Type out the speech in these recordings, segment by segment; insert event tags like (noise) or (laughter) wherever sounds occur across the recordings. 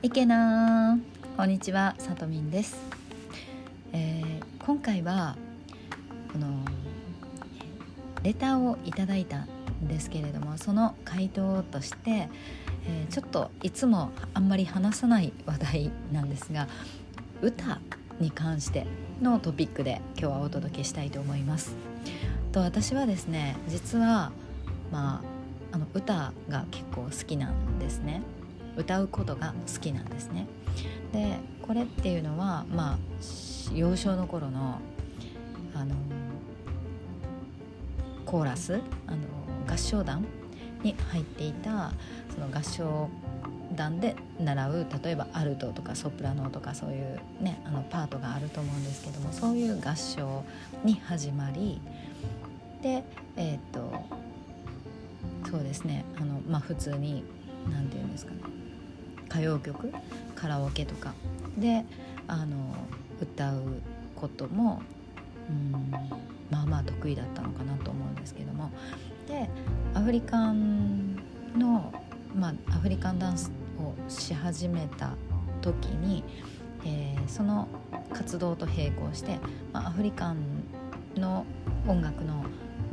いけなこんにちはさとみんです、えー、今回はこのレターをいただいたんですけれどもその回答として、えー、ちょっといつもあんまり話さない話題なんですが歌に関してのトピックで今日はお届けしたいと思います。と私はですね実はまああの歌が結構好きなんですね。歌うことが好きなんですね。でこれっていうのはまあ幼少の頃のあのコーラスあの合唱団に入っていたその合唱団で習う例えばアルトとかソプラノとかそういうねあのパートがあると思うんですけどもそういう合唱に始まりでえっ、とそうですねあの、まあ、普通に何て言うんですかね歌謡曲カラオケとか。であの歌うこともうんまあまあ得意だったのかなと思うんですけども。でアフリカンの、まあ、アフリカンダンスをし始めた時に、えー、その活動と並行して、まあ、アフリカンの音楽の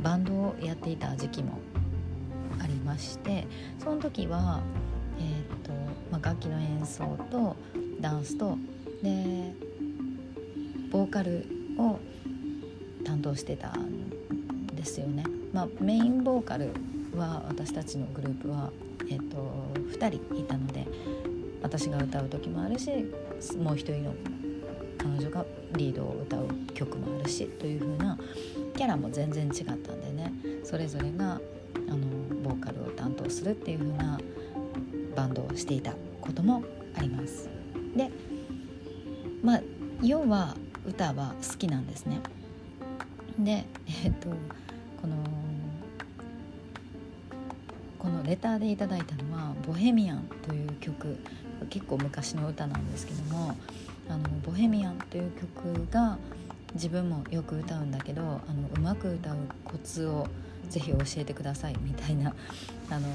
バンドをやっていた時期もありましてその時は、えーとまあ、楽器の演奏とダンスとでボーカルを担当してたんですよね。まあ、メインボーカルは私たちのグループは、えーと、2人いたので私が歌う時もあるしもう一人の彼女がリードを歌う曲もあるしという風なキャラも全然違ったんでねそれぞれがあのボーカルを担当するっていう風なバンドをしていたこともあります。でまあ要は歌は好きなんですね。でえっ、とこのこのレターでいただいたのは「ボヘミアン」という曲結構昔の歌なんですけども「あのボヘミアン」という曲が自分もよく歌うんだけどあのうまく歌うコツをぜひ教えてくださいみたいなあの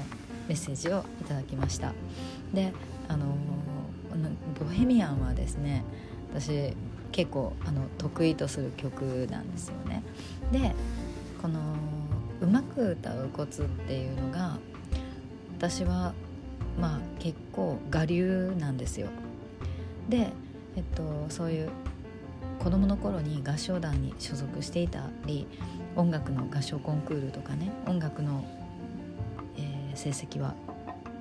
メッセージをいただきました。であのボヘミアンはですね私結構あの得意とする曲なんですよね。でこのうまく歌うコツっていうのが私はまあ結構我流なんですよ。で、えっと、そういう子供の頃に合唱団に所属していたり音楽の合唱コンクールとかね音楽の、成績は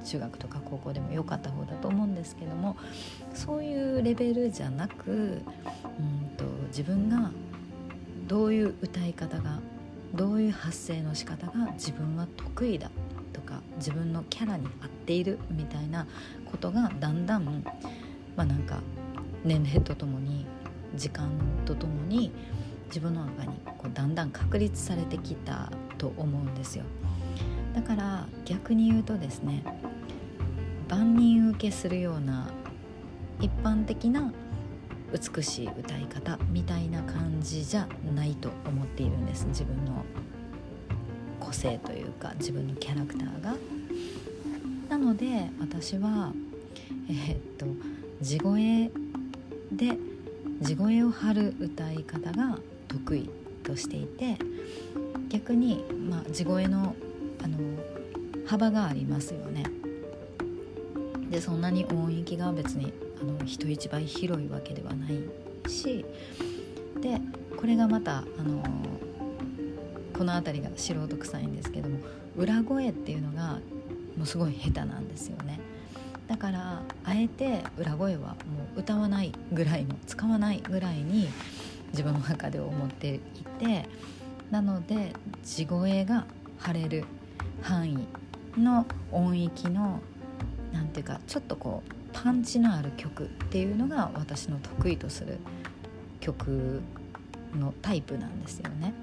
中学とか高校でも良かった方だと思うんですけどもそういうレベルじゃなくうんと自分がどういう歌い方がどういう発声の仕方が自分は得意だとか自分のキャラに合っているみたいなことがだんだんまあなんか年齢とともに時間とともに自分の中にこうだんだん確立されてきたと思うんですよ。だから逆に言うとですね万人受けするような一般的な美しい歌い方みたいな感じじゃないと思っているんです自分の個性というか自分のキャラクターが。なので私はえー、っと地声で地声を張る歌い方が得意としていて逆に、まあ、地声のあの幅がありますよね。でそんなに音域が別にあの人一倍広いわけではないしでこれがまたあのこの辺りが素人臭いんですけども裏声っていうのがもうすごい下手なんですよねだからあえて裏声はもう歌わないぐらいの使わないぐらいに自分の中で思っていてなので地声が張れる範囲の音域の何ていうかちょっとこうパンチのある曲っていうのが私の得意とする曲のタイプなんですよね。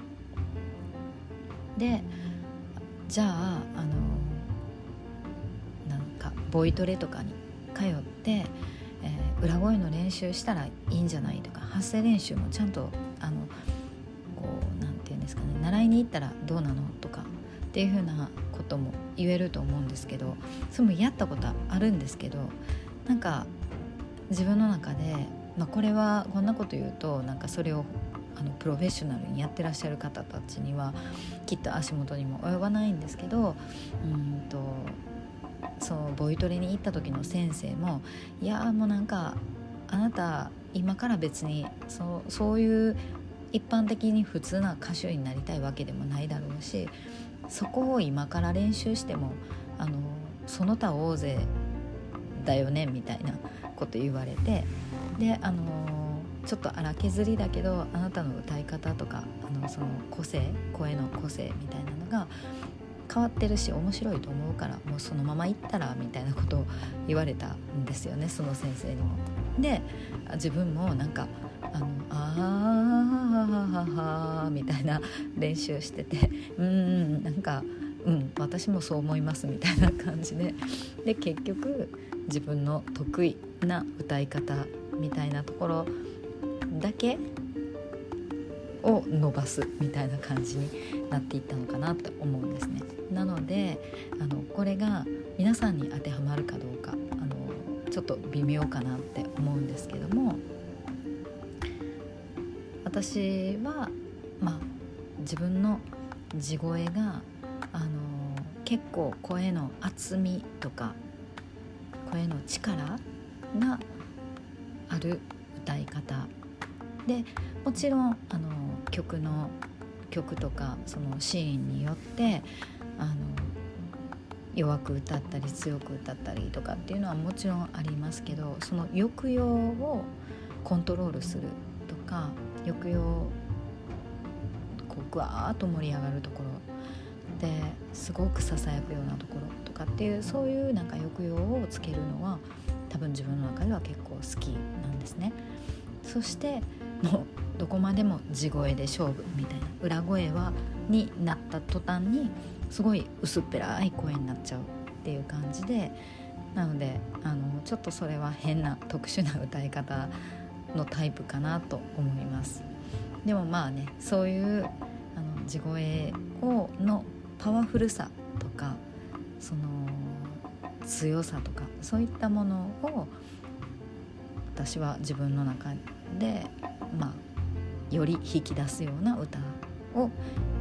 でじゃああのなんかボイトレとかに通って、えー、裏声の練習したらいいんじゃないとか発声練習もちゃんとあのこうなんて言うんですかね習いに行ったらどうなのとかっていうふうなとも言えると思うんですけどそれもやったことあるんですけどなんか自分の中で、まあ、これはこんなこと言うとなんかそれをあのプロフェッショナルにやってらっしゃる方たちにはきっと足元にも及ばないんですけどうんとそうボイトレに行った時の先生もいやもうなんかあなた今から別にそうそういう一般的に普通な歌手になりたいわけでもないだろうしそこを今から練習してもあのその他大勢だよねみたいなこと言われてであのちょっと荒削りだけどあなたの歌い方とかあのその個性声の個性みたいなのが変わってるし面白いと思うからもうそのまま行ったらみたいなことを言われたんですよねその先生にも。で自分もなんかあのあーみたいな練習しててうんなんかうん私もそう思いますみたいな感じでで結局自分の得意な歌い方みたいなところだけを伸ばすみたいな感じになっていったのかなって思うんですね。なのであのこれが皆さんに当てはまるかどうかあのちょっと微妙かなって思うんですけども私はまあ自分の地声があの結構声の厚みとか声の力がある歌い方。でもちろんあの曲の曲とかそのシーンによってあの弱く歌ったり強く歌ったりとかっていうのはもちろんありますけどその抑揚をコントロールするとか抑揚こうグワーッと盛り上がるところですごくささやくようなところとかっていうそういうなんか抑揚をつけるのは多分自分の中では結構好きなんですね。そしてもうどこまでも地声で勝負みたいな裏声はになった途端にすごい薄っぺらい声になっちゃうっていう感じでなのであのちょっとそれは変な特殊な歌い方のタイプかなと思いますでもまあねそういう地声をのパワフルさとかその強さとかそういったものを私は自分の中でまあより引き出すような歌を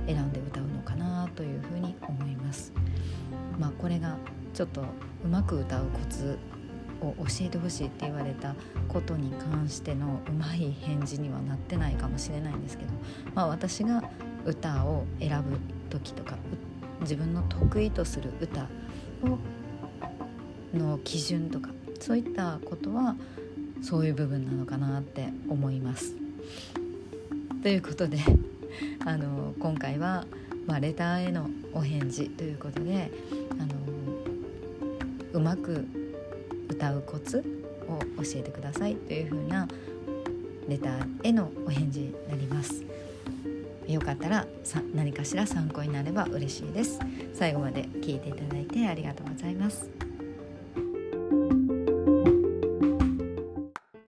選んで歌うのかなというふうに思います。まあ、これがちょっとうまく歌うコツを教えてほしいって言われたことに関してのうまい返事にはなってないかもしれないんですけど、まあ、私が歌を選ぶ時とか自分の得意とする歌をの基準とかそういったことはそういう部分なのかなって思います。ということで (laughs) あの今回は、まあ、レターへのお返事ということであのうまく歌うコツを教えてくださいというふうなレターへのお返事になります。よかったら何かしら参考になれば嬉しいです。最後まで聞いていただいてありがとうございます。